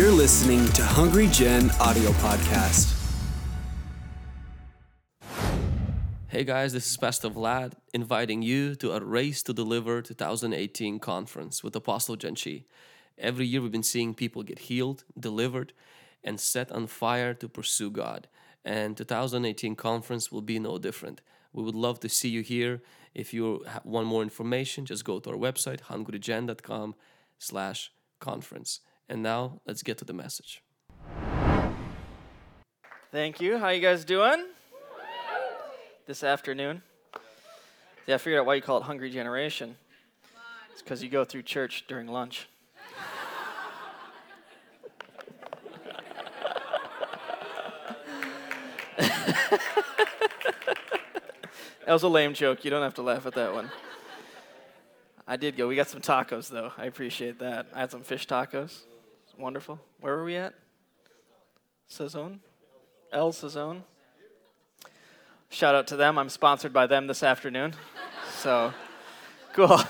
You're listening to Hungry Gen Audio Podcast. Hey guys, this is Pastor Vlad inviting you to a Race to Deliver 2018 conference with Apostle Genchi. Every year we've been seeing people get healed, delivered, and set on fire to pursue God. And 2018 conference will be no different. We would love to see you here. If you want more information, just go to our website, hungrygen.com slash conference. And now let's get to the message. Thank you. How you guys doing? This afternoon. Yeah, I figured out why you call it Hungry Generation. It's because you go through church during lunch. that was a lame joke. You don't have to laugh at that one. I did go. We got some tacos, though. I appreciate that. I had some fish tacos. Wonderful. Where were we at? Sazone? El Sazone? Shout out to them. I'm sponsored by them this afternoon. So, cool.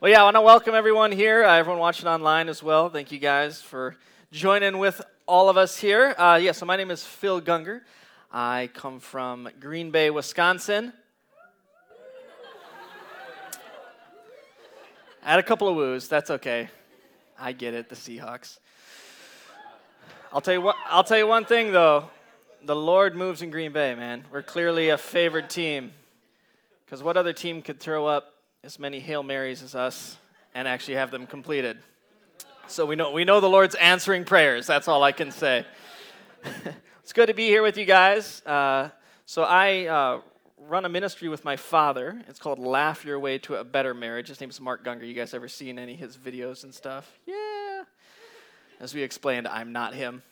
Well, yeah, I want to welcome everyone here, uh, everyone watching online as well. Thank you guys for joining with all of us here. Uh, yeah, so my name is Phil Gungor. I come from Green Bay, Wisconsin. Had a couple of woos. That's okay. I get it. The Seahawks. I'll tell you what. I'll tell you one thing though. The Lord moves in Green Bay, man. We're clearly a favored team. Because what other team could throw up as many hail marys as us and actually have them completed? So we know we know the Lord's answering prayers. That's all I can say. it's good to be here with you guys. Uh, so I uh, run a ministry with my father. It's called Laugh Your Way to a Better Marriage. His name is Mark Gungor. You guys ever seen any of his videos and stuff? Yeah. As we explained, I'm not him.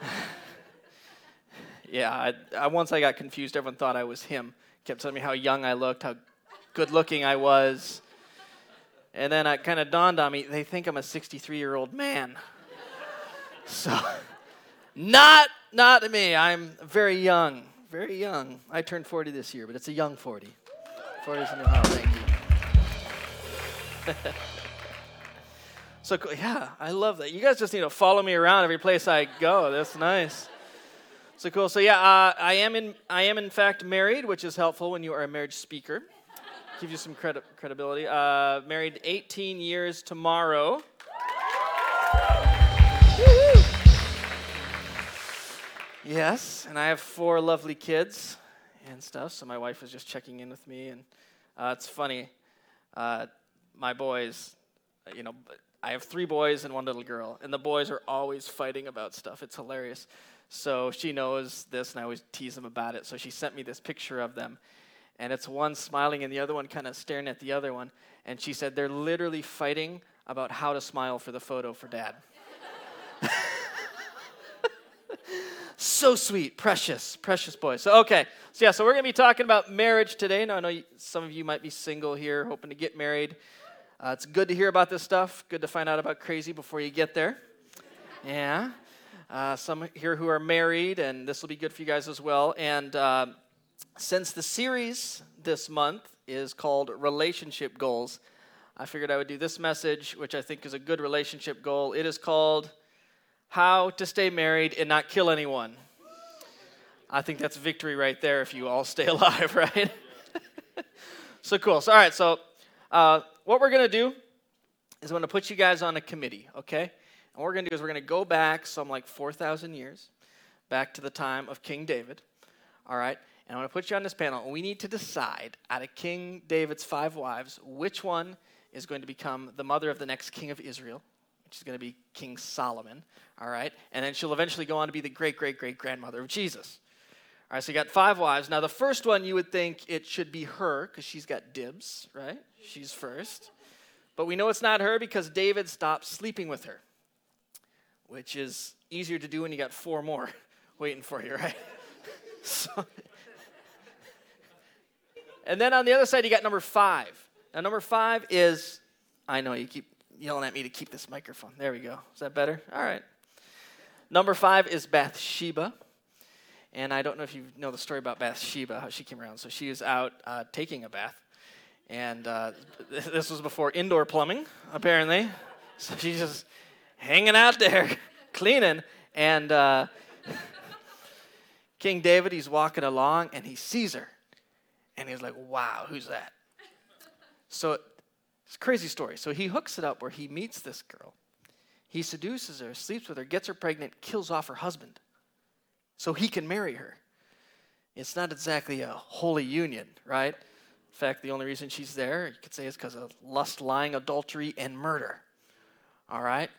yeah, I, I, once I got confused. Everyone thought I was him. Kept telling me how young I looked, how good looking I was. And then it kind of dawned on me they think I'm a 63 year old man. so, not, not me. I'm very young very young. I turned 40 this year, but it's a young 40. 40 is a new house. Thank you. so cool yeah, I love that. You guys just need to follow me around every place I go. That's nice. So cool. So yeah, uh, I am in. I am in fact married, which is helpful when you are a marriage speaker. Give you some credi- credibility. Uh, married 18 years tomorrow. Yes, and I have four lovely kids and stuff. So my wife was just checking in with me, and uh, it's funny. Uh, my boys, you know, I have three boys and one little girl, and the boys are always fighting about stuff. It's hilarious. So she knows this, and I always tease them about it. So she sent me this picture of them, and it's one smiling and the other one kind of staring at the other one. And she said they're literally fighting about how to smile for the photo for dad. So sweet, precious, precious boy. So, okay. So, yeah, so we're going to be talking about marriage today. Now, I know some of you might be single here, hoping to get married. Uh, it's good to hear about this stuff. Good to find out about crazy before you get there. Yeah. Uh, some here who are married, and this will be good for you guys as well. And uh, since the series this month is called Relationship Goals, I figured I would do this message, which I think is a good relationship goal. It is called how to stay married and not kill anyone. I think that's victory right there if you all stay alive, right? so cool. So, all right, so uh, what we're going to do is I'm going to put you guys on a committee, okay? And what we're going to do is we're going to go back some like 4,000 years, back to the time of King David, all right? And I'm going to put you on this panel, and we need to decide out of King David's five wives, which one is going to become the mother of the next king of Israel which is going to be King Solomon, all right? And then she'll eventually go on to be the great, great, great grandmother of Jesus. All right, so you got five wives. Now, the first one, you would think it should be her because she's got dibs, right? She's first. But we know it's not her because David stopped sleeping with her, which is easier to do when you got four more waiting for you, right? so, and then on the other side, you got number five. Now, number five is, I know you keep yelling at me to keep this microphone. There we go. Is that better? All right. Number five is Bathsheba. And I don't know if you know the story about Bathsheba, how she came around. So she was out uh, taking a bath. And uh, this was before indoor plumbing, apparently. So she's just hanging out there, cleaning, and uh, King David, he's walking along and he sees her. And he's like, wow, who's that? So it's a crazy story. So he hooks it up where he meets this girl. He seduces her, sleeps with her, gets her pregnant, kills off her husband so he can marry her. It's not exactly a holy union, right? In fact, the only reason she's there, you could say, is because of lust, lying, adultery, and murder. All right?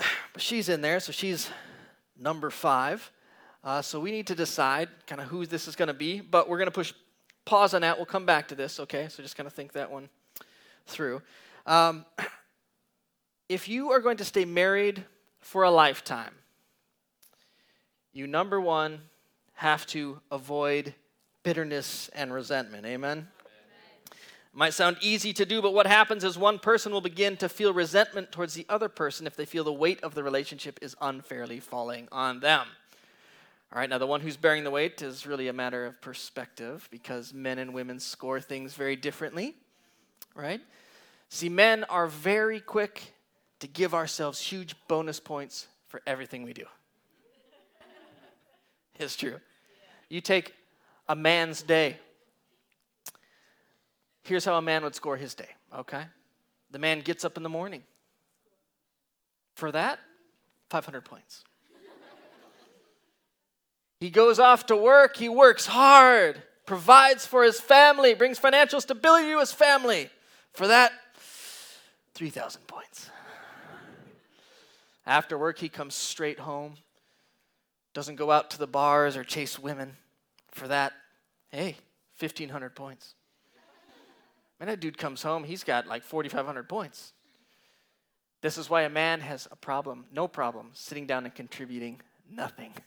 But she's in there, so she's number five. Uh, so we need to decide kind of who this is going to be, but we're going to push pause on that. We'll come back to this, okay? So just kind of think that one through. Um, if you are going to stay married for a lifetime, you number one have to avoid bitterness and resentment. Amen? it Might sound easy to do, but what happens is one person will begin to feel resentment towards the other person if they feel the weight of the relationship is unfairly falling on them. All right, now the one who's bearing the weight is really a matter of perspective because men and women score things very differently, right? See, men are very quick to give ourselves huge bonus points for everything we do. It's true. You take a man's day. Here's how a man would score his day, okay? The man gets up in the morning. For that, 500 points. he goes off to work, he works hard, provides for his family, brings financial stability to his family. For that, 3,000 points. After work, he comes straight home, doesn't go out to the bars or chase women. For that, hey, 1,500 points. Man, that dude comes home, he's got like 4,500 points. This is why a man has a problem, no problem, sitting down and contributing nothing.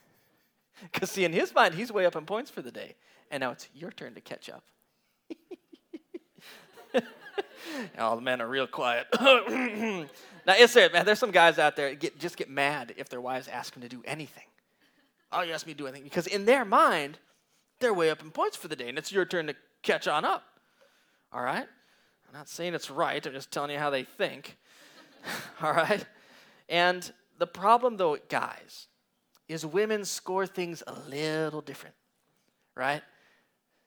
Because, see, in his mind, he's way up in points for the day. And now it's your turn to catch up. All the men are real quiet. now, it's it, man. There's some guys out there get, just get mad if their wives ask them to do anything. Oh, you ask me to do anything. Because in their mind, they're way up in points for the day, and it's your turn to catch on up. All right? I'm not saying it's right, I'm just telling you how they think. All right? And the problem, though, guys, is women score things a little different, right?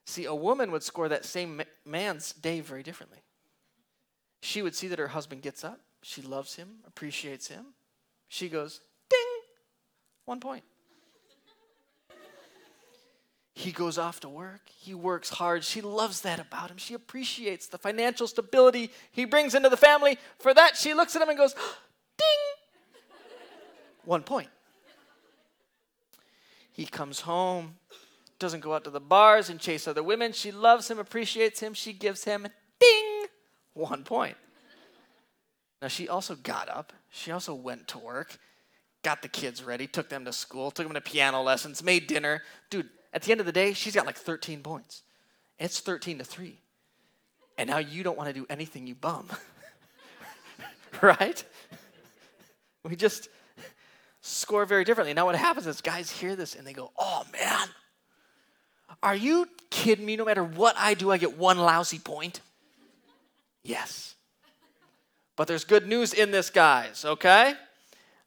See, a woman would score that same man's day very differently. She would see that her husband gets up, she loves him, appreciates him. She goes, ding, one point. He goes off to work. He works hard. She loves that about him. She appreciates the financial stability he brings into the family. For that, she looks at him and goes, ding, one point. He comes home, doesn't go out to the bars and chase other women. She loves him, appreciates him. She gives him, ding, one point. Now, she also got up. She also went to work, got the kids ready, took them to school, took them to piano lessons, made dinner. Dude, at the end of the day, she's got like 13 points. It's 13 to 3. And now you don't want to do anything, you bum. right? We just score very differently. Now, what happens is guys hear this and they go, oh man, are you kidding me? No matter what I do, I get one lousy point? Yes. But there's good news in this, guys, okay?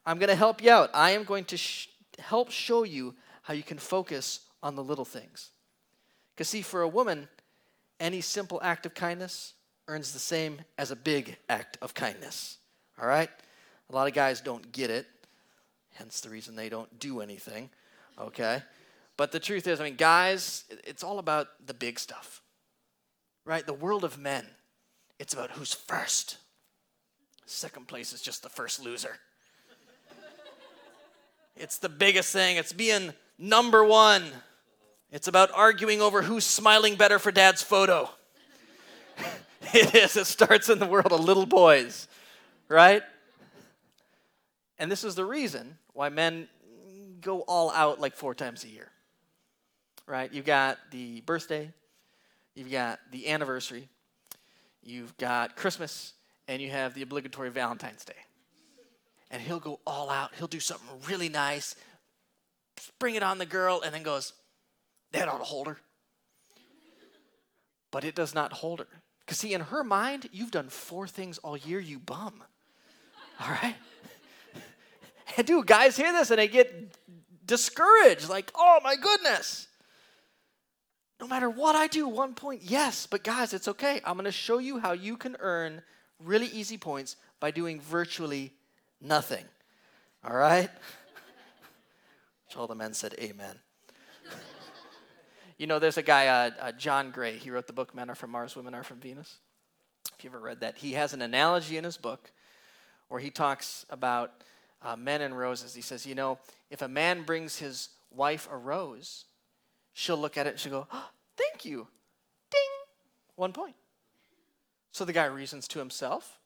I'm going to help you out. I am going to sh- help show you how you can focus on the little things. Because, see, for a woman, any simple act of kindness earns the same as a big act of kindness. All right? A lot of guys don't get it, hence the reason they don't do anything. Okay? But the truth is, I mean, guys, it's all about the big stuff. Right? The world of men, it's about who's first. Second place is just the first loser. it's the biggest thing. It's being number one. It's about arguing over who's smiling better for dad's photo. it is. It starts in the world of little boys, right? And this is the reason why men go all out like four times a year, right? You've got the birthday, you've got the anniversary, you've got Christmas, and you have the obligatory Valentine's Day. And he'll go all out, he'll do something really nice, bring it on the girl, and then goes, that ought to hold her. But it does not hold her. Because, see, in her mind, you've done four things all year, you bum. All right? And dude, guys hear this and they get discouraged. Like, oh my goodness. No matter what I do, one point, yes. But guys, it's okay. I'm going to show you how you can earn really easy points by doing virtually nothing. All right? Which all the men said, Amen. You know, there's a guy, uh, uh, John Gray. He wrote the book Men Are From Mars, Women Are From Venus. If you ever read that, he has an analogy in his book where he talks about uh, men and roses. He says, you know, if a man brings his wife a rose, she'll look at it and she'll go, oh, thank you. Ding. One point. So the guy reasons to himself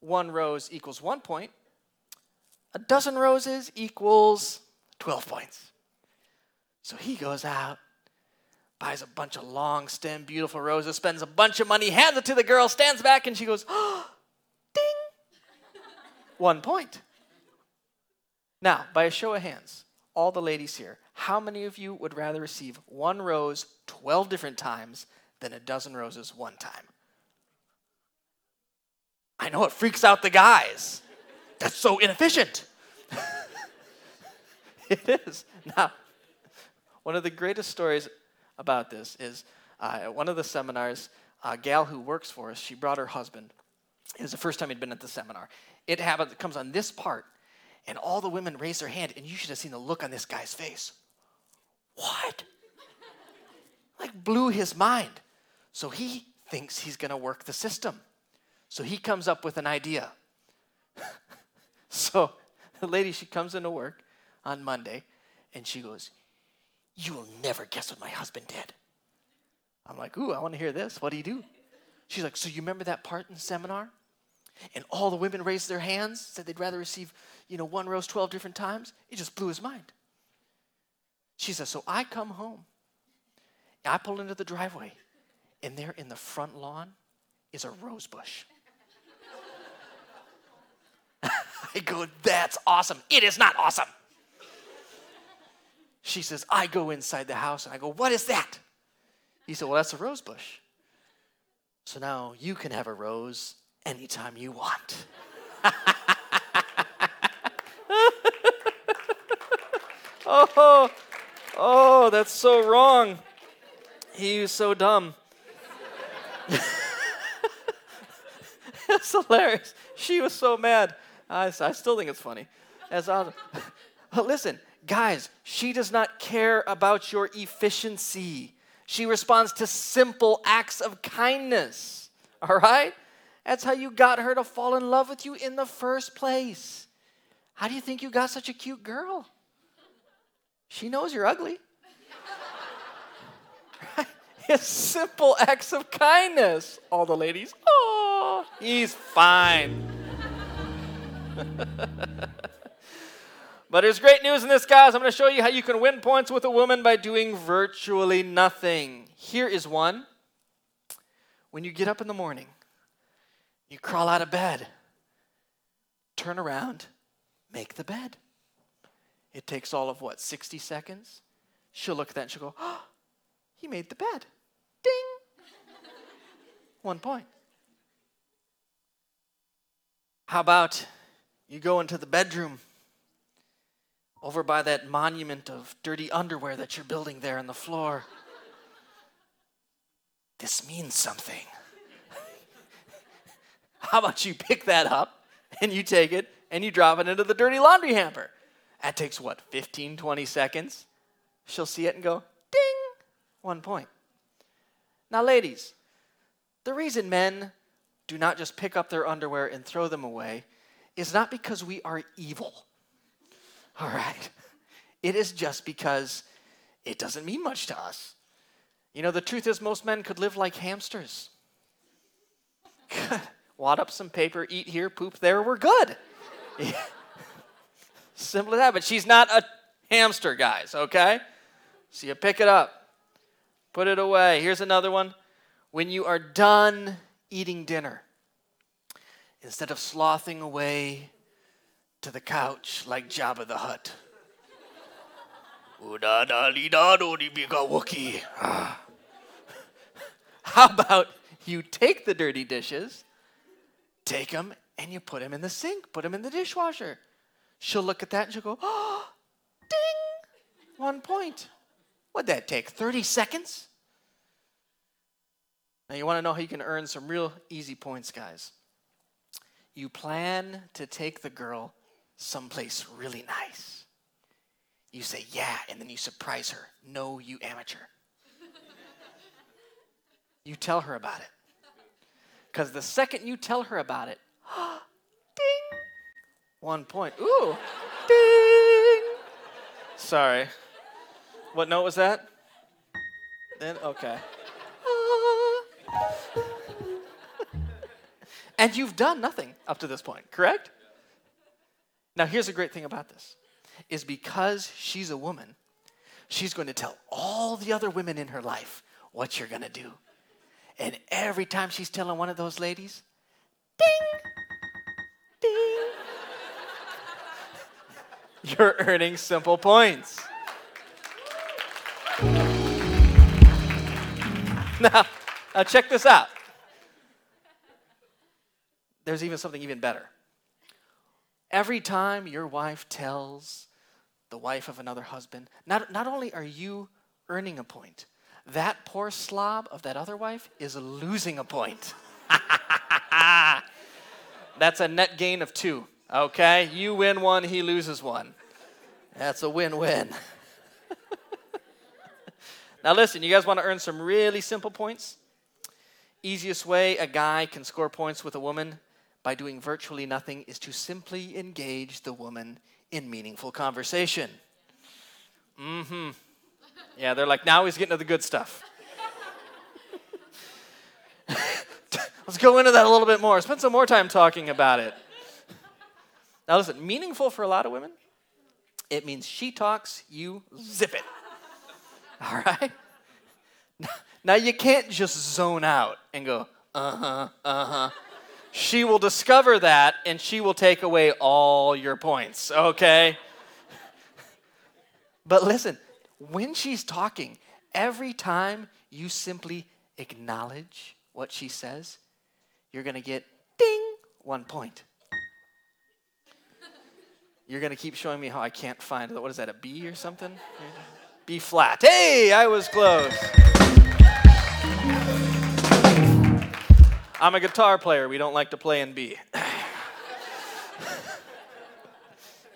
one rose equals one point, a dozen roses equals 12 points. So he goes out, buys a bunch of long stem, beautiful roses, spends a bunch of money, hands it to the girl, stands back, and she goes, oh, ding. One point. Now, by a show of hands, all the ladies here, how many of you would rather receive one rose 12 different times than a dozen roses one time? I know it freaks out the guys. That's so inefficient. it is. Now, one of the greatest stories about this is uh, at one of the seminars, a gal who works for us, she brought her husband. It was the first time he'd been at the seminar. It happens, it comes on this part and all the women raise their hand, and you should have seen the look on this guy's face. What? like blew his mind. So he thinks he's going to work the system. So he comes up with an idea. so the lady, she comes into work on Monday, and she goes, You will never guess what my husband did. I'm like, Ooh, I want to hear this. What do you do? She's like, So you remember that part in the seminar? And all the women raised their hands, said they'd rather receive, you know, one rose 12 different times. It just blew his mind. She says, So I come home. I pull into the driveway, and there in the front lawn is a rose bush. I go, That's awesome. It is not awesome. She says, I go inside the house and I go, What is that? He said, Well, that's a rose bush. So now you can have a rose anytime you want. oh, oh, that's so wrong. He was so dumb. That's hilarious. She was so mad. I, I still think it's funny. As. But listen, guys, she does not care about your efficiency. She responds to simple acts of kindness. All right? That's how you got her to fall in love with you in the first place. How do you think you got such a cute girl? She knows you're ugly. It's simple acts of kindness. All the ladies, oh, he's fine. but there's great news in this, guys. I'm going to show you how you can win points with a woman by doing virtually nothing. Here is one. When you get up in the morning, you crawl out of bed, turn around, make the bed. It takes all of what, 60 seconds? She'll look at that and she'll go, oh, he made the bed. Ding! One point. How about you go into the bedroom over by that monument of dirty underwear that you're building there on the floor? This means something. How about you pick that up and you take it and you drop it into the dirty laundry hamper? That takes what, 15, 20 seconds? She'll see it and go, ding, one point. Now, ladies, the reason men do not just pick up their underwear and throw them away is not because we are evil. All right? It is just because it doesn't mean much to us. You know, the truth is, most men could live like hamsters. Wad up some paper, eat here, poop there, we're good. Simple as that. But she's not a hamster, guys, okay? So you pick it up, put it away. Here's another one. When you are done eating dinner, instead of slothing away to the couch like Jabba the Hutt. How about you take the dirty dishes, take them, and you put them in the sink, put them in the dishwasher. she'll look at that and she'll go, oh, ding, one point. What'd that take? 30 seconds? Now, you want to know how you can earn some real easy points, guys. You plan to take the girl someplace really nice. You say, yeah, and then you surprise her. No, you amateur. you tell her about it. Because the second you tell her about it, ding, one point. Ooh, ding. Sorry. What note was that? Then, okay. and you've done nothing up to this point, correct? Now, here's the great thing about this is because she's a woman, she's going to tell all the other women in her life what you're going to do. And every time she's telling one of those ladies, ding, ding, you're earning simple points. Now, now check this out. There's even something even better. Every time your wife tells the wife of another husband, not, not only are you earning a point, that poor slob of that other wife is losing a point. That's a net gain of two, okay? You win one, he loses one. That's a win win. now, listen, you guys want to earn some really simple points? Easiest way a guy can score points with a woman by doing virtually nothing is to simply engage the woman in meaningful conversation. Mm hmm. Yeah, they're like, now he's getting to the good stuff. Let's go into that a little bit more. Spend some more time talking about it. Now, listen, meaningful for a lot of women, it means she talks, you zip it. All right? Now, you can't just zone out and go, uh huh, uh huh she will discover that and she will take away all your points, okay? but listen, when she's talking, every time you simply acknowledge what she says, you're going to get ding, one point. You're going to keep showing me how I can't find what is that, a B or something? B flat. Hey, I was close. I'm a guitar player. We don't like to play in B.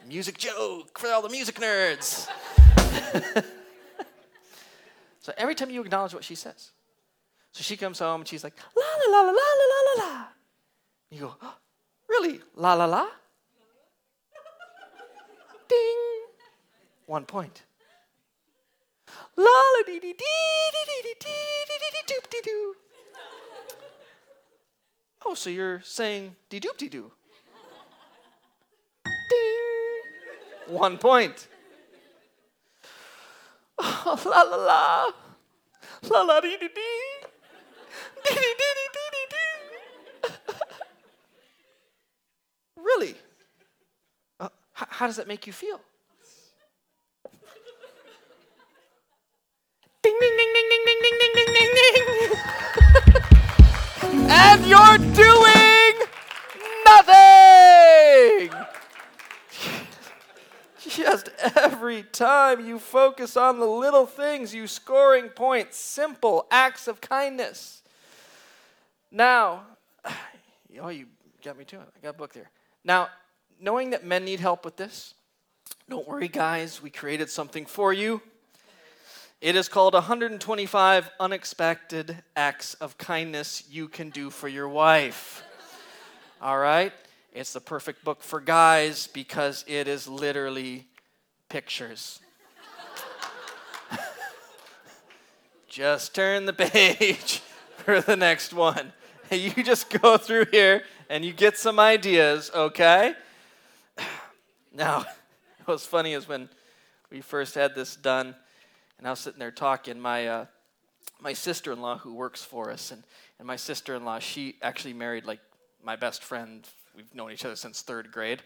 music joke for all the music nerds. so every time you acknowledge what she says, so she comes home and she's like, la la la la la la la la. You go, oh, really? La la la? Ding. One point. La la dee dee dee dee dee dee dee dee dee dee dee Oh, so you're saying de doop de doo. Ding! One point. Oh, la la la. La la dee dee dee. Dee dee dee dee dee dee Really? Uh, h- how does that make you feel? ding ding ding ding ding ding ding ding ding ding ding and you're doing nothing. Just every time you focus on the little things, you scoring points, simple acts of kindness. Now, oh, you got me to it. I got a book there. Now, knowing that men need help with this, don't worry, guys. We created something for you. It is called 125 Unexpected Acts of Kindness You Can Do for Your Wife. All right? It's the perfect book for guys because it is literally pictures. just turn the page for the next one. You just go through here and you get some ideas, okay? Now, what's funny is when we first had this done, and I was sitting there talking. My uh, my sister in law who works for us, and, and my sister in law, she actually married like my best friend. We've known each other since third grade.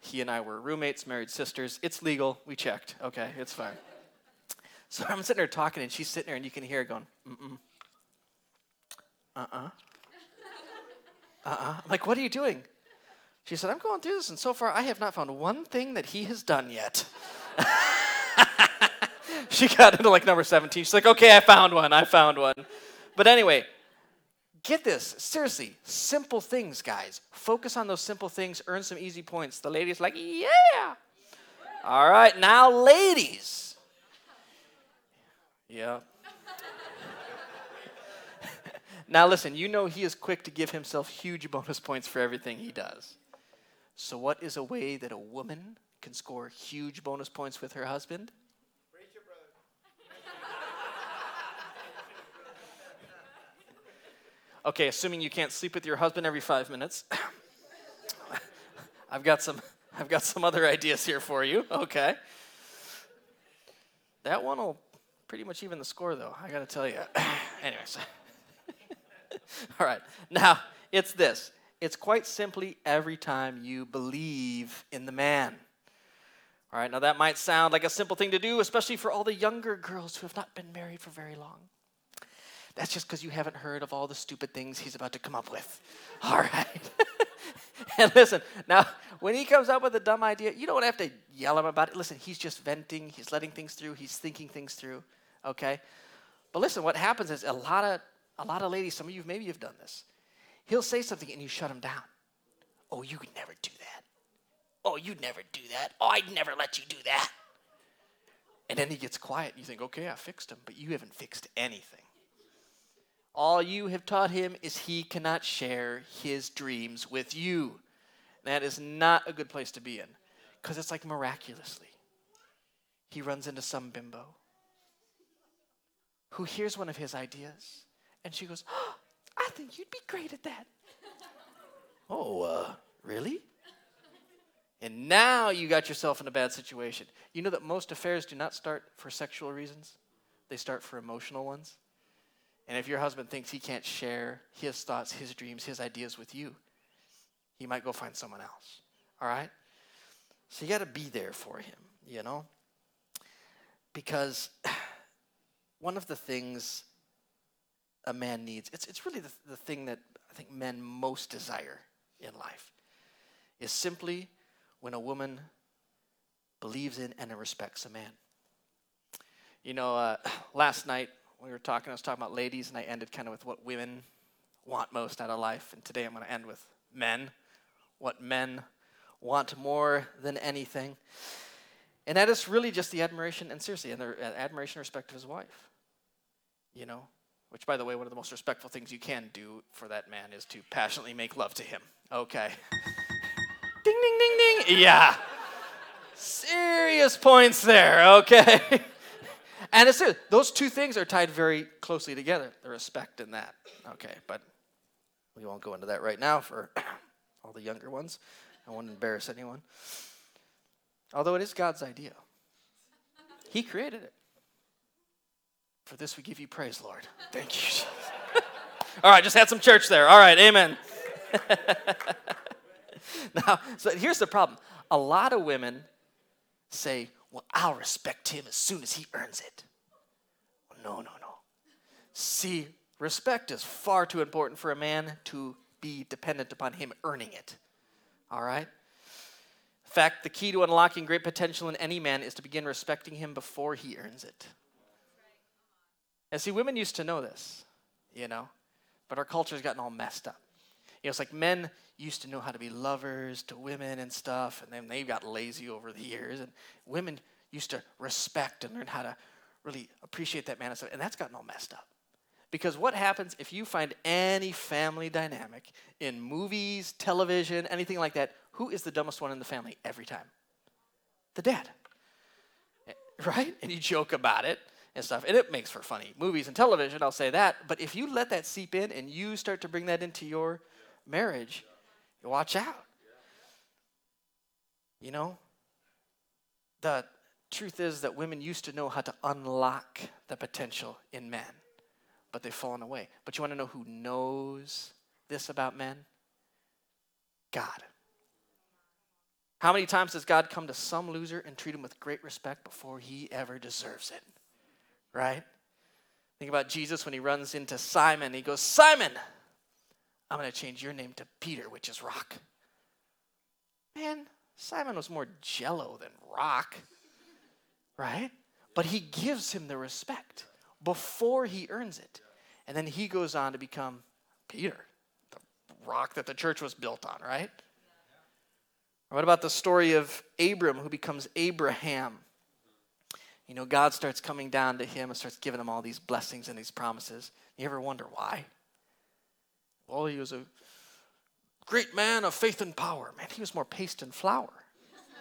He and I were roommates, married sisters. It's legal. We checked. Okay, it's fine. So I'm sitting there talking, and she's sitting there, and you can hear her going, mm mm. Uh uh. Uh uh. I'm like, what are you doing? She said, I'm going through this, and so far I have not found one thing that he has done yet. she got into like number 17. She's like, okay, I found one. I found one. But anyway, get this. Seriously, simple things, guys. Focus on those simple things, earn some easy points. The lady's like, yeah. All right, now, ladies. Yeah. now, listen, you know he is quick to give himself huge bonus points for everything he does. So, what is a way that a woman can score huge bonus points with her husband? Okay, assuming you can't sleep with your husband every five minutes, I've got some. I've got some other ideas here for you. Okay. That one will pretty much even the score, though. I got to tell you. Anyways. All right. Now it's this. It's quite simply every time you believe in the man. All right. Now that might sound like a simple thing to do, especially for all the younger girls who have not been married for very long. That's just because you haven't heard of all the stupid things he's about to come up with. All right. and listen, now, when he comes up with a dumb idea, you don't have to yell him about it. Listen, he's just venting, he's letting things through, he's thinking things through, okay? But listen, what happens is a lot of a lot of ladies, some of you maybe you've done this. He'll say something and you shut him down. Oh, you could never do that. Oh, you'd never do that. Oh, I'd never let you do that. And then he gets quiet and you think, okay, I fixed him, but you haven't fixed anything. All you have taught him is he cannot share his dreams with you. That is not a good place to be in because it's like miraculously. He runs into some bimbo who hears one of his ideas and she goes, oh, I think you'd be great at that. oh, uh, really? And now you got yourself in a bad situation. You know that most affairs do not start for sexual reasons, they start for emotional ones. And if your husband thinks he can't share his thoughts, his dreams, his ideas with you, he might go find someone else. All right? So you got to be there for him, you know? Because one of the things a man needs, it's, it's really the, the thing that I think men most desire in life, is simply when a woman believes in and respects a man. You know, uh, last night we were talking, I was talking about ladies, and I ended kind of with what women want most out of life. And today I'm going to end with men, what men want more than anything. And that is really just the admiration, and seriously, and the uh, admiration and respect of his wife. You know, which, by the way, one of the most respectful things you can do for that man is to passionately make love to him. Okay. ding, ding, ding, ding. Yeah. Serious points there, okay? And it's those two things are tied very closely together the respect and that. Okay, but we won't go into that right now for all the younger ones. I won't embarrass anyone. Although it is God's idea, He created it. For this we give you praise, Lord. Thank you. all right, just had some church there. All right, amen. now, so here's the problem a lot of women say, well, I'll respect him as soon as he earns it. No, no, no. See, respect is far too important for a man to be dependent upon him earning it. All right? In fact, the key to unlocking great potential in any man is to begin respecting him before he earns it. And see, women used to know this, you know, but our culture's gotten all messed up. You know, it's like men used to know how to be lovers to women and stuff, and then they got lazy over the years. And women used to respect and learn how to really appreciate that man and stuff. And that's gotten all messed up. Because what happens if you find any family dynamic in movies, television, anything like that? Who is the dumbest one in the family every time? The dad. Eh, right? And you joke about it and stuff. And it makes for funny movies and television, I'll say that. But if you let that seep in and you start to bring that into your marriage, watch out. You know, the truth is that women used to know how to unlock the potential in men, but they've fallen away. But you want to know who knows this about men? God. How many times does God come to some loser and treat him with great respect before he ever deserves it? Right? Think about Jesus when he runs into Simon. He goes, Simon, I'm going to change your name to Peter, which is rock. Man, Simon was more jello than rock, right? But he gives him the respect before he earns it. And then he goes on to become Peter, the rock that the church was built on, right? What about the story of Abram who becomes Abraham? You know, God starts coming down to him and starts giving him all these blessings and these promises. You ever wonder why? Well, he was a great man of faith and power. Man, he was more paste and flour.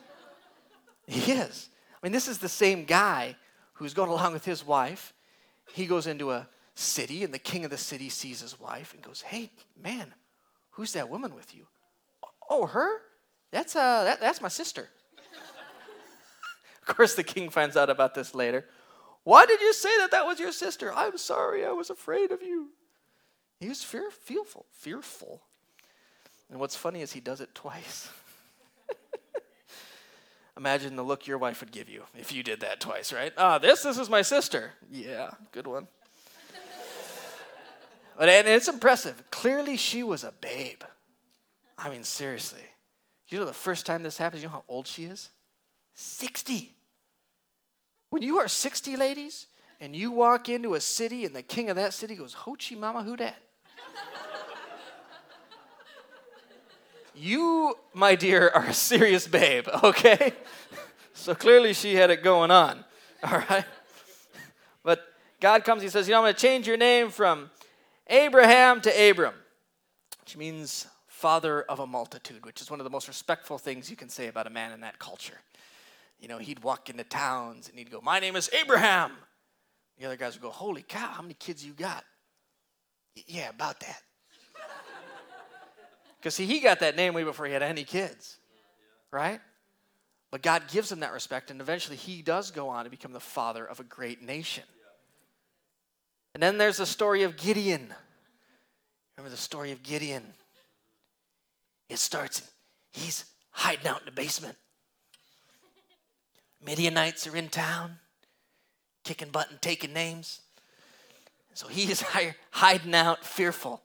he is. I mean, this is the same guy who's going along with his wife. He goes into a city, and the king of the city sees his wife and goes, Hey, man, who's that woman with you? Oh, her? That's, uh, that, that's my sister. of course, the king finds out about this later. Why did you say that that was your sister? I'm sorry, I was afraid of you. He was fear, fearful, fearful. And what's funny is he does it twice. Imagine the look your wife would give you if you did that twice, right? Ah, this, this is my sister. Yeah, good one. but and it's impressive. Clearly, she was a babe. I mean, seriously. You know, the first time this happens, you know how old she is? 60. When you are 60, ladies, and you walk into a city and the king of that city goes, Hochi mama, who dat? You, my dear, are a serious babe, okay? So clearly she had it going on, all right? But God comes, He says, You know, I'm going to change your name from Abraham to Abram, which means father of a multitude, which is one of the most respectful things you can say about a man in that culture. You know, he'd walk into towns and he'd go, My name is Abraham. The other guys would go, Holy cow, how many kids you got? Yeah, about that. Because, see, he got that name way before he had any kids, right? But God gives him that respect, and eventually he does go on to become the father of a great nation. And then there's the story of Gideon. Remember the story of Gideon? It starts, he's hiding out in the basement. Midianites are in town, kicking butt and taking names. So he is hiding out, fearful.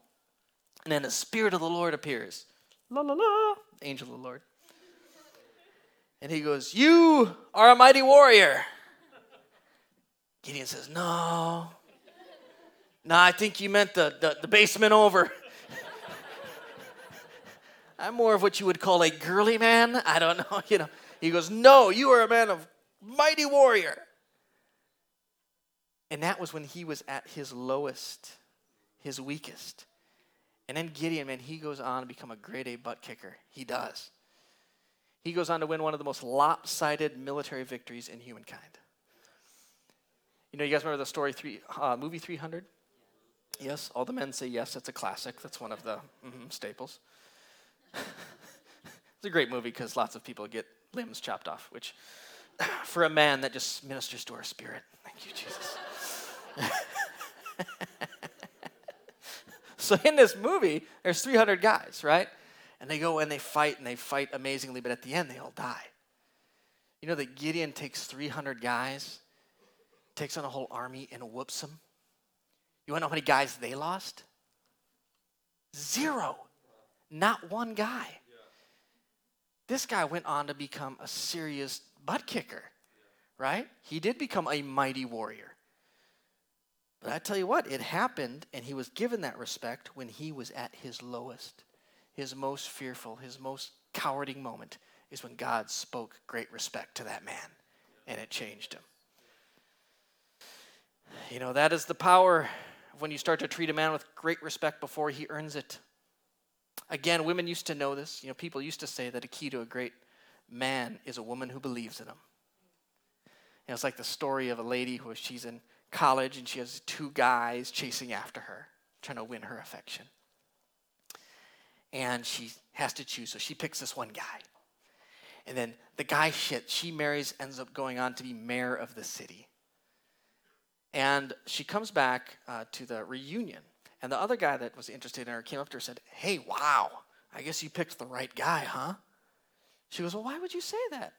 And then the Spirit of the Lord appears. La la la, angel of the Lord. And he goes, You are a mighty warrior. Gideon says, No. No, I think you meant the, the, the basement over. I'm more of what you would call a girly man. I don't know, you know. He goes, No, you are a man of mighty warrior. And that was when he was at his lowest, his weakest. And then Gideon, man, he goes on to become a grade A butt kicker. He does. He goes on to win one of the most lopsided military victories in humankind. You know, you guys remember the story, three, uh, movie 300? Yes, all the men say yes. That's a classic. That's one of the mm-hmm, staples. it's a great movie because lots of people get limbs chopped off, which, for a man, that just ministers to our spirit. Thank you, Jesus. So in this movie, there's 300 guys, right? And they go and they fight and they fight amazingly, but at the end, they all die. You know that Gideon takes 300 guys, takes on a whole army, and whoops them? You want to know how many guys they lost? Zero. Not one guy. This guy went on to become a serious butt kicker, right? He did become a mighty warrior. But I tell you what, it happened, and he was given that respect when he was at his lowest, his most fearful, his most cowarding moment is when God spoke great respect to that man, and it changed him. You know, that is the power when you start to treat a man with great respect before he earns it. Again, women used to know this. You know, people used to say that a key to a great man is a woman who believes in him. You know, it's like the story of a lady who she's in college and she has two guys chasing after her, trying to win her affection. And she has to choose, so she picks this one guy. And then the guy shit she marries ends up going on to be mayor of the city. And she comes back uh, to the reunion. And the other guy that was interested in her came up to her and said, Hey, wow, I guess you picked the right guy, huh? She goes, Well, why would you say that?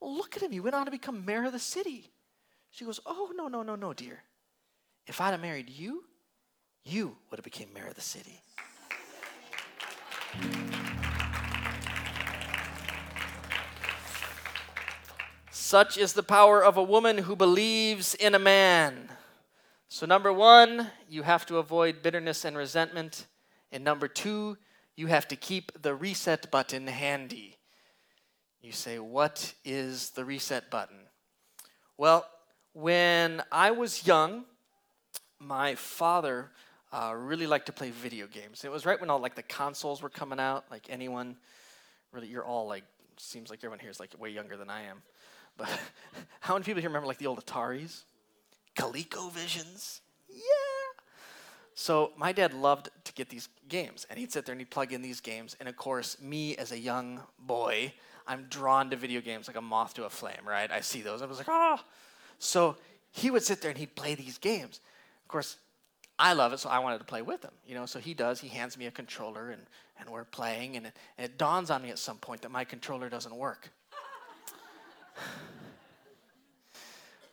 Well, look at him. He went on to become mayor of the city. She goes, Oh, no, no, no, no, dear. If I'd have married you, you would have became mayor of the city. Such is the power of a woman who believes in a man. So, number one, you have to avoid bitterness and resentment. And number two, you have to keep the reset button handy. You say, What is the reset button? Well, when I was young, my father uh, really liked to play video games. It was right when all like the consoles were coming out. Like anyone, really, you're all like, seems like everyone here is like way younger than I am. But how many people here remember like the old Ataris? ColecoVisions? Yeah. So my dad loved to get these games, and he'd sit there and he'd plug in these games. And of course, me as a young boy, I'm drawn to video games like a moth to a flame, right? I see those. I was like, oh. So he would sit there and he'd play these games. Of course, I love it, so I wanted to play with him. You know, so he does. He hands me a controller, and, and we're playing, and it, and it dawns on me at some point that my controller doesn't work.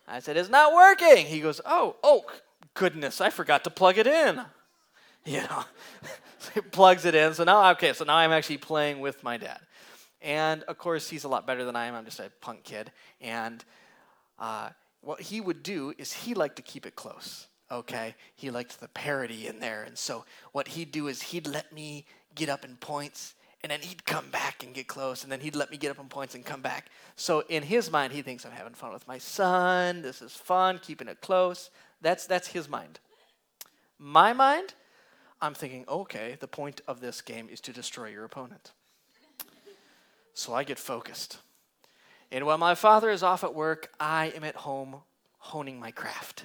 I said, It's not working. He goes, Oh, oh, goodness, I forgot to plug it in. You know, so he plugs it in. So now, okay, so now I'm actually playing with my dad. And of course, he's a lot better than I am. I'm just a punk kid. And uh, what he would do is he liked to keep it close. Okay, he liked the parity in there, and so what he'd do is he'd let me get up in points, and then he'd come back and get close, and then he'd let me get up in points and come back. So in his mind, he thinks I'm having fun with my son. This is fun, keeping it close. That's that's his mind. My mind, I'm thinking, okay, the point of this game is to destroy your opponent. So I get focused. And while my father is off at work, I am at home honing my craft.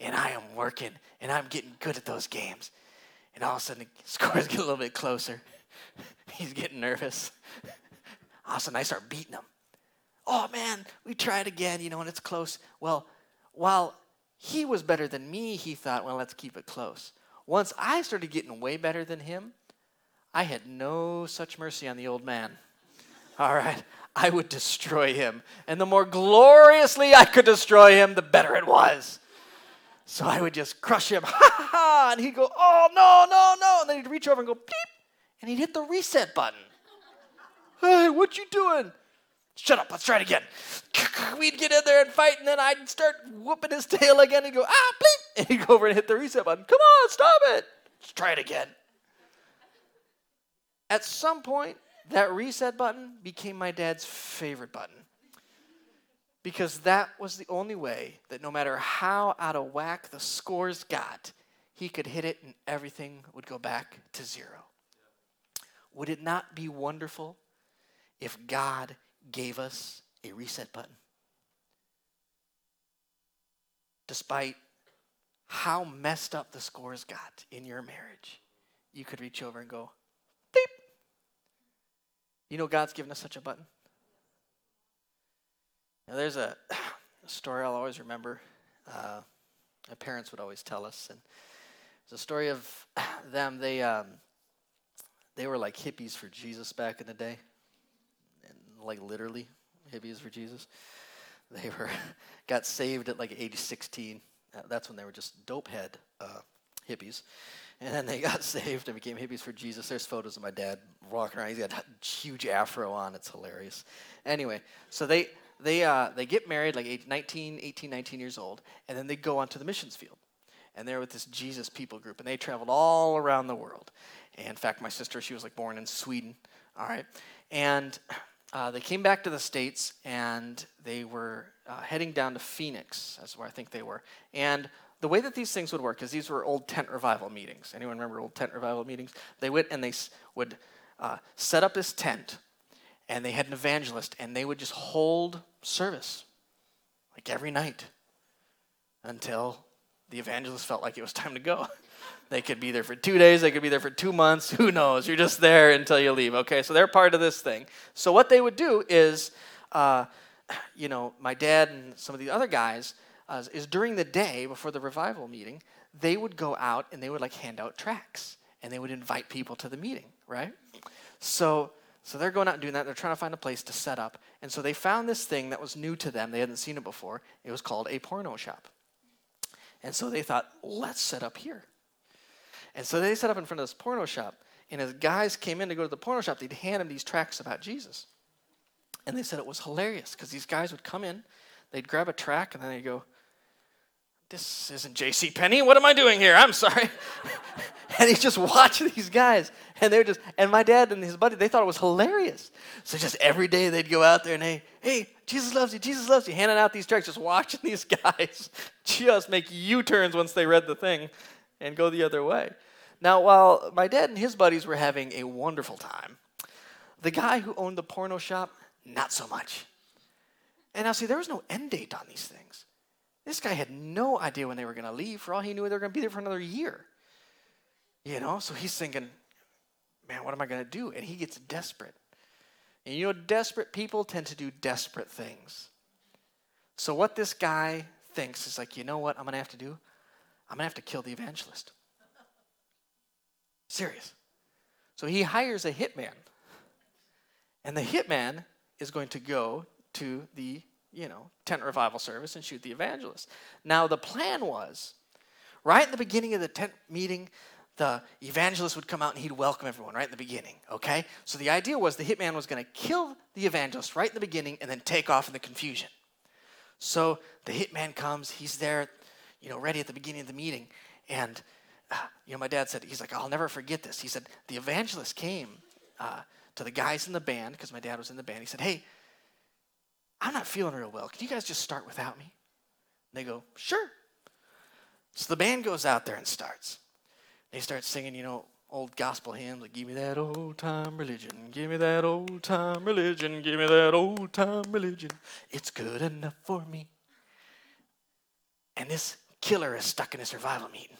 And I am working and I'm getting good at those games. And all of a sudden, the scores get a little bit closer. He's getting nervous. All of a sudden, I start beating him. Oh man, we it again, you know, and it's close. Well, while he was better than me, he thought, well, let's keep it close. Once I started getting way better than him, I had no such mercy on the old man. All right. I would destroy him. And the more gloriously I could destroy him, the better it was. So I would just crush him, ha ha ha, and he'd go, oh no, no, no. And then he'd reach over and go, beep, and he'd hit the reset button. Hey, what you doing? Shut up, let's try it again. We'd get in there and fight, and then I'd start whooping his tail again. He'd go, ah, bleep, and he'd go over and hit the reset button. Come on, stop it. Let's try it again. At some point, that reset button became my dad's favorite button. Because that was the only way that no matter how out of whack the scores got, he could hit it and everything would go back to zero. Would it not be wonderful if God gave us a reset button? Despite how messed up the scores got in your marriage, you could reach over and go. You know, God's given us such a button. Now, there's a, a story I'll always remember. Uh, my parents would always tell us, and it's a story of them. They um, they were like hippies for Jesus back in the day, and like literally hippies for Jesus. They were got saved at like age 16. Uh, that's when they were just dope head uh, hippies. And then they got saved and became hippies for Jesus. There's photos of my dad walking around. He's got a huge afro on. It's hilarious. Anyway, so they they uh, they get married like 19, 18, 19 years old, and then they go onto the missions field. And they're with this Jesus people group, and they traveled all around the world. And in fact, my sister, she was like born in Sweden. All right, and uh, they came back to the states, and they were uh, heading down to Phoenix. That's where I think they were. And the way that these things would work is these were old tent revival meetings. Anyone remember old tent revival meetings? They went and they would uh, set up this tent, and they had an evangelist, and they would just hold service like every night until the evangelist felt like it was time to go. they could be there for two days, they could be there for two months, who knows? You're just there until you leave. Okay, so they're part of this thing. So what they would do is, uh, you know, my dad and some of the other guys, uh, is during the day before the revival meeting, they would go out and they would like hand out tracts and they would invite people to the meeting, right? So so they're going out and doing that. They're trying to find a place to set up. And so they found this thing that was new to them. They hadn't seen it before. It was called a porno shop. And so they thought, let's set up here. And so they set up in front of this porno shop. And as guys came in to go to the porno shop, they'd hand them these tracts about Jesus. And they said it was hilarious because these guys would come in, they'd grab a track, and then they'd go, This isn't J.C. Penney. What am I doing here? I'm sorry. and he's just watching these guys. And they're just, and my dad and his buddy, they thought it was hilarious. So just every day they'd go out there and hey, hey, Jesus loves you, Jesus loves you, handing out these tracks, just watching these guys just make U turns once they read the thing and go the other way. Now, while my dad and his buddies were having a wonderful time, the guy who owned the porno shop, not so much. And now, see, there was no end date on these things. This guy had no idea when they were going to leave. For all he knew, they were going to be there for another year. You know, so he's thinking, man, what am I going to do? And he gets desperate. And you know, desperate people tend to do desperate things. So, what this guy thinks is like, you know what I'm going to have to do? I'm going to have to kill the evangelist. Serious. So, he hires a hitman. And the hitman is going to go to the, you know, tent revival service and shoot the evangelist. Now, the plan was right in the beginning of the tent meeting, the evangelist would come out and he'd welcome everyone right in the beginning, okay? So the idea was the hitman was going to kill the evangelist right in the beginning and then take off in the confusion. So the hitman comes, he's there, you know, ready at the beginning of the meeting. And, uh, you know, my dad said, he's like, I'll never forget this. He said, the evangelist came uh, to the guys in the band, because my dad was in the band. He said, hey, I'm not feeling real well. Can you guys just start without me? And they go, sure. So the band goes out there and starts. They start singing, you know, old gospel hymns like, Give me that old time religion, give me that old time religion, give me that old time religion. It's good enough for me. And this killer is stuck in a survival meeting.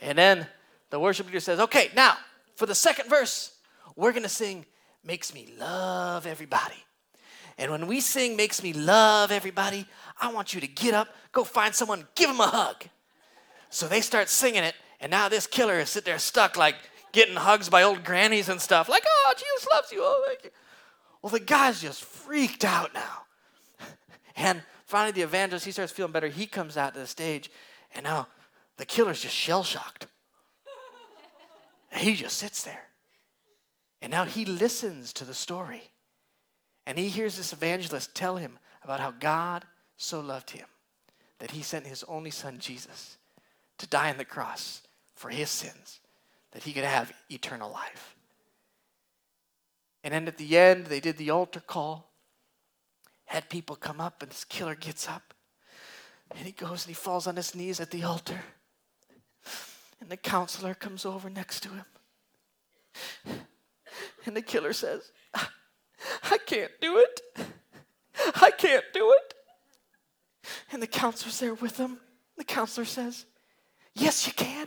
and then the worship leader says, Okay, now for the second verse, we're going to sing Makes Me Love Everybody. And when we sing Makes Me Love Everybody, I want you to get up, go find someone, give them a hug. So they start singing it, and now this killer is sitting there stuck, like getting hugs by old grannies and stuff, like, oh, Jesus loves you. Oh, thank you. Well, the guy's just freaked out now. And finally, the evangelist, he starts feeling better. He comes out to the stage, and now the killer's just shell shocked. He just sits there. And now he listens to the story. And he hears this evangelist tell him about how God so loved him that he sent his only son, Jesus, to die on the cross for his sins, that he could have eternal life. And then at the end, they did the altar call, had people come up, and this killer gets up. And he goes and he falls on his knees at the altar. And the counselor comes over next to him. And the killer says, I can't do it. I can't do it. And the counselor's there with him. The counselor says, Yes, you can.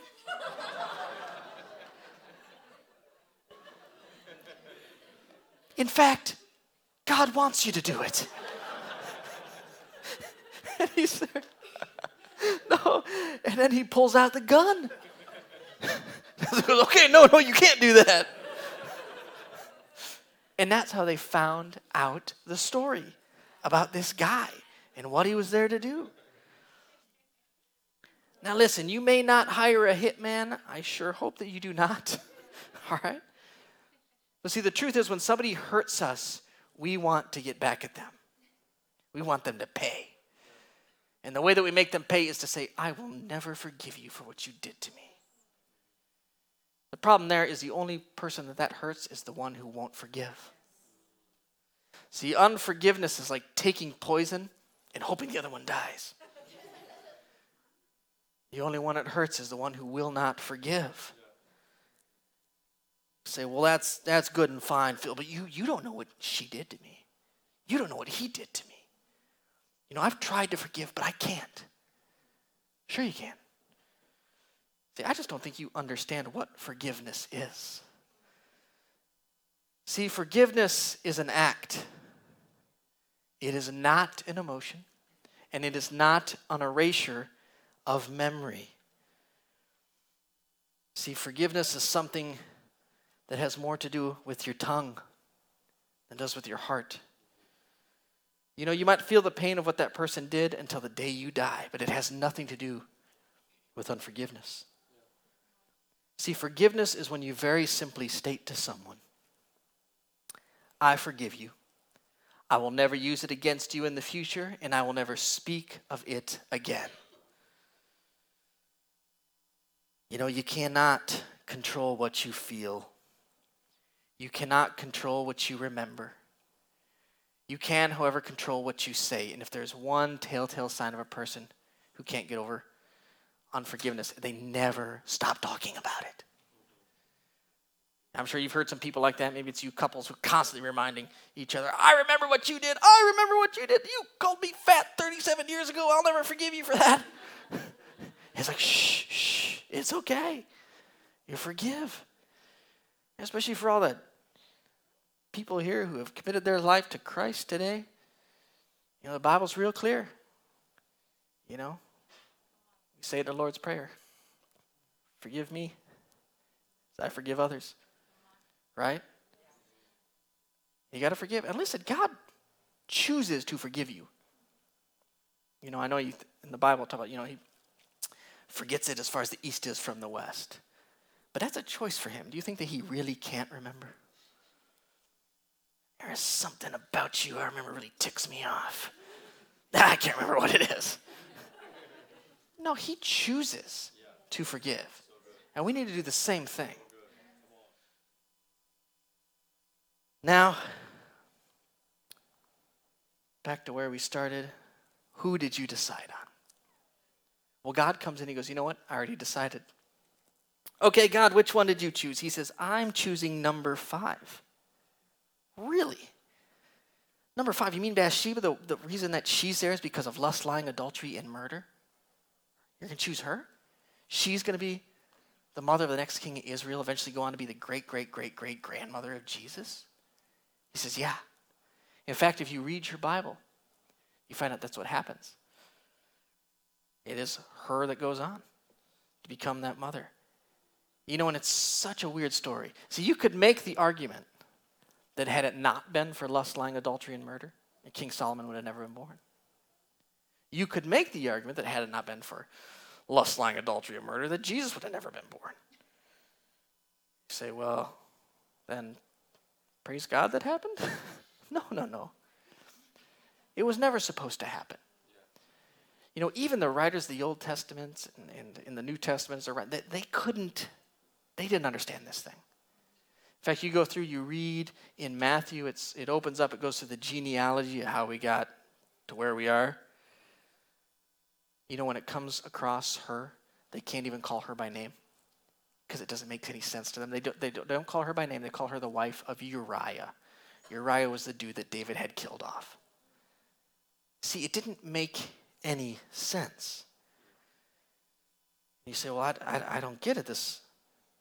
In fact, God wants you to do it. and he's there. No. And then he pulls out the gun. okay, no, no, you can't do that. And that's how they found out the story about this guy and what he was there to do. Now, listen, you may not hire a hitman. I sure hope that you do not. All right? But see, the truth is, when somebody hurts us, we want to get back at them. We want them to pay. And the way that we make them pay is to say, I will never forgive you for what you did to me. The problem there is the only person that that hurts is the one who won't forgive. See, unforgiveness is like taking poison and hoping the other one dies. The only one it hurts is the one who will not forgive. say, well, that's that's good and fine, Phil, but you you don't know what she did to me. You don't know what he did to me. You know, I've tried to forgive, but I can't. Sure you can. See, I just don't think you understand what forgiveness is. See, forgiveness is an act, it is not an emotion, and it is not an erasure of memory. See, forgiveness is something that has more to do with your tongue than does with your heart. You know, you might feel the pain of what that person did until the day you die, but it has nothing to do with unforgiveness. See, forgiveness is when you very simply state to someone, I forgive you. I will never use it against you in the future, and I will never speak of it again. You know, you cannot control what you feel, you cannot control what you remember. You can, however, control what you say. And if there's one telltale sign of a person who can't get over unforgiveness, they never stop talking about it. I'm sure you've heard some people like that. Maybe it's you couples who are constantly reminding each other, I remember what you did. I remember what you did. You called me fat 37 years ago. I'll never forgive you for that. it's like, shh, shh, it's okay. You forgive. Especially for all the people here who have committed their life to Christ today. You know, the Bible's real clear. You know, we say the Lord's Prayer Forgive me as I forgive others right? You got to forgive. And listen, God chooses to forgive you. You know, I know you in the Bible talk about, you know, he forgets it as far as the east is from the west. But that's a choice for him. Do you think that he really can't remember? There is something about you I remember really ticks me off. I can't remember what it is. No, he chooses to forgive. And we need to do the same thing. Now, back to where we started. Who did you decide on? Well, God comes in, he goes, You know what? I already decided. Okay, God, which one did you choose? He says, I'm choosing number five. Really? Number five, you mean Bathsheba, the, the reason that she's there is because of lust, lying, adultery, and murder? You're going to choose her? She's going to be the mother of the next king of Israel, eventually go on to be the great, great, great, great grandmother of Jesus? He says, Yeah. In fact, if you read your Bible, you find out that's what happens. It is her that goes on to become that mother. You know, and it's such a weird story. See, you could make the argument that had it not been for lust, lying, adultery, and murder, King Solomon would have never been born. You could make the argument that had it not been for lust, lying, adultery, and murder, that Jesus would have never been born. You say, well, then Praise God that happened? no, no, no. It was never supposed to happen. You know, even the writers of the Old Testament and, in the New Testament, they, they couldn't, they didn't understand this thing. In fact, you go through, you read in Matthew, it's, it opens up, it goes through the genealogy of how we got to where we are. You know, when it comes across her, they can't even call her by name because it doesn't make any sense to them. They don't, they, don't, call her by name, they call her the wife of Uriah. Uriah was the dude that David had killed off. See, it didn't make any sense. You say, well, I, I, I don't get it. This,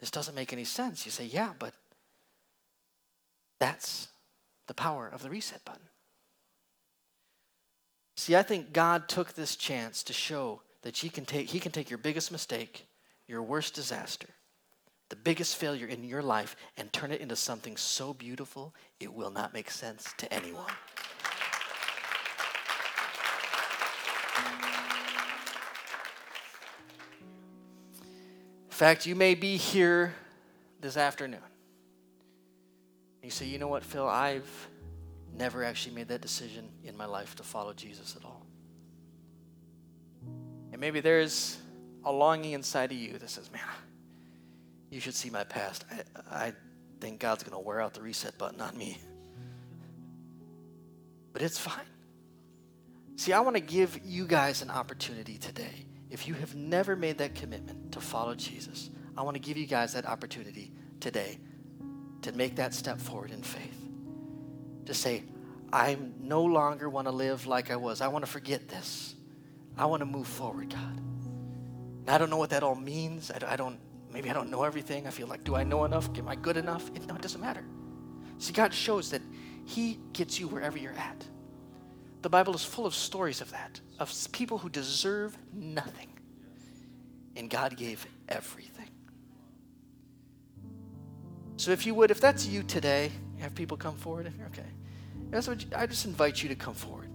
this doesn't make any sense. You say, yeah, but that's the power of the reset button. See, I think God took this chance to show that he can take, he can take your biggest mistake, your worst disaster, the biggest failure in your life and turn it into something so beautiful it will not make sense to anyone. In fact, you may be here this afternoon. You say, you know what, Phil, I've never actually made that decision in my life to follow Jesus at all. And maybe there's a longing inside of you that says, man, you should see my past. I, I think God's going to wear out the reset button on me. But it's fine. See, I want to give you guys an opportunity today. If you have never made that commitment to follow Jesus, I want to give you guys that opportunity today to make that step forward in faith. To say, I no longer want to live like I was. I want to forget this. I want to move forward, God. I don't know what that all means. I don't maybe I don't know everything. I feel like, do I know enough? Am I good enough? It, no, it doesn't matter. See, God shows that He gets you wherever you're at. The Bible is full of stories of that, of people who deserve nothing. And God gave everything. So if you would, if that's you today, have people come forward. Okay. That's what I just invite you to come forward.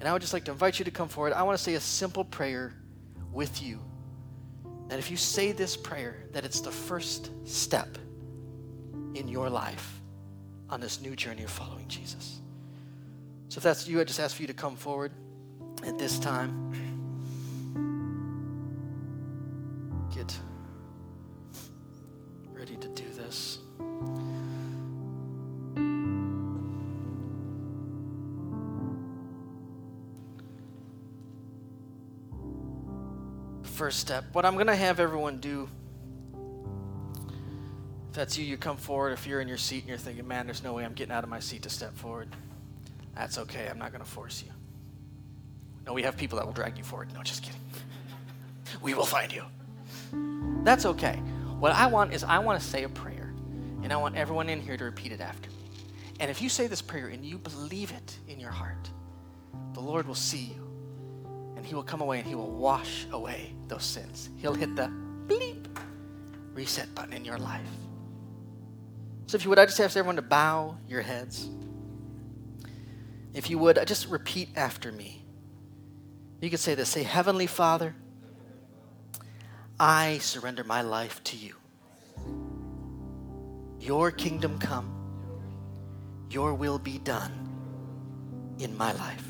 And I would just like to invite you to come forward. I want to say a simple prayer with you that if you say this prayer, that it's the first step in your life on this new journey of following Jesus. So if that's you, I just ask for you to come forward at this time. Get First step. What I'm going to have everyone do, if that's you, you come forward. If you're in your seat and you're thinking, man, there's no way I'm getting out of my seat to step forward, that's okay. I'm not going to force you. No, we have people that will drag you forward. No, just kidding. we will find you. That's okay. What I want is I want to say a prayer, and I want everyone in here to repeat it after me. And if you say this prayer and you believe it in your heart, the Lord will see you, and He will come away and He will wash away those sins. He'll hit the bleep reset button in your life. So if you would, I just ask everyone to bow your heads. If you would, uh, just repeat after me. You could say this say, Heavenly Father, I surrender my life to you. Your kingdom come, your will be done in my life.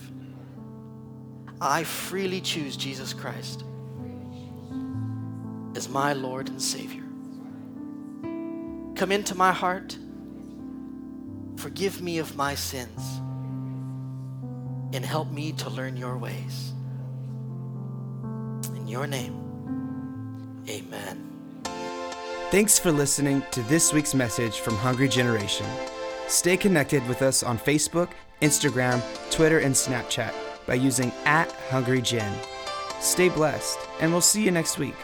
I freely choose Jesus Christ as my Lord and Savior. Come into my heart, forgive me of my sins, and help me to learn your ways. In your name, amen. Thanks for listening to this week's message from Hungry Generation. Stay connected with us on Facebook, Instagram, Twitter, and Snapchat by using at Hungry. Stay blessed, and we'll see you next week.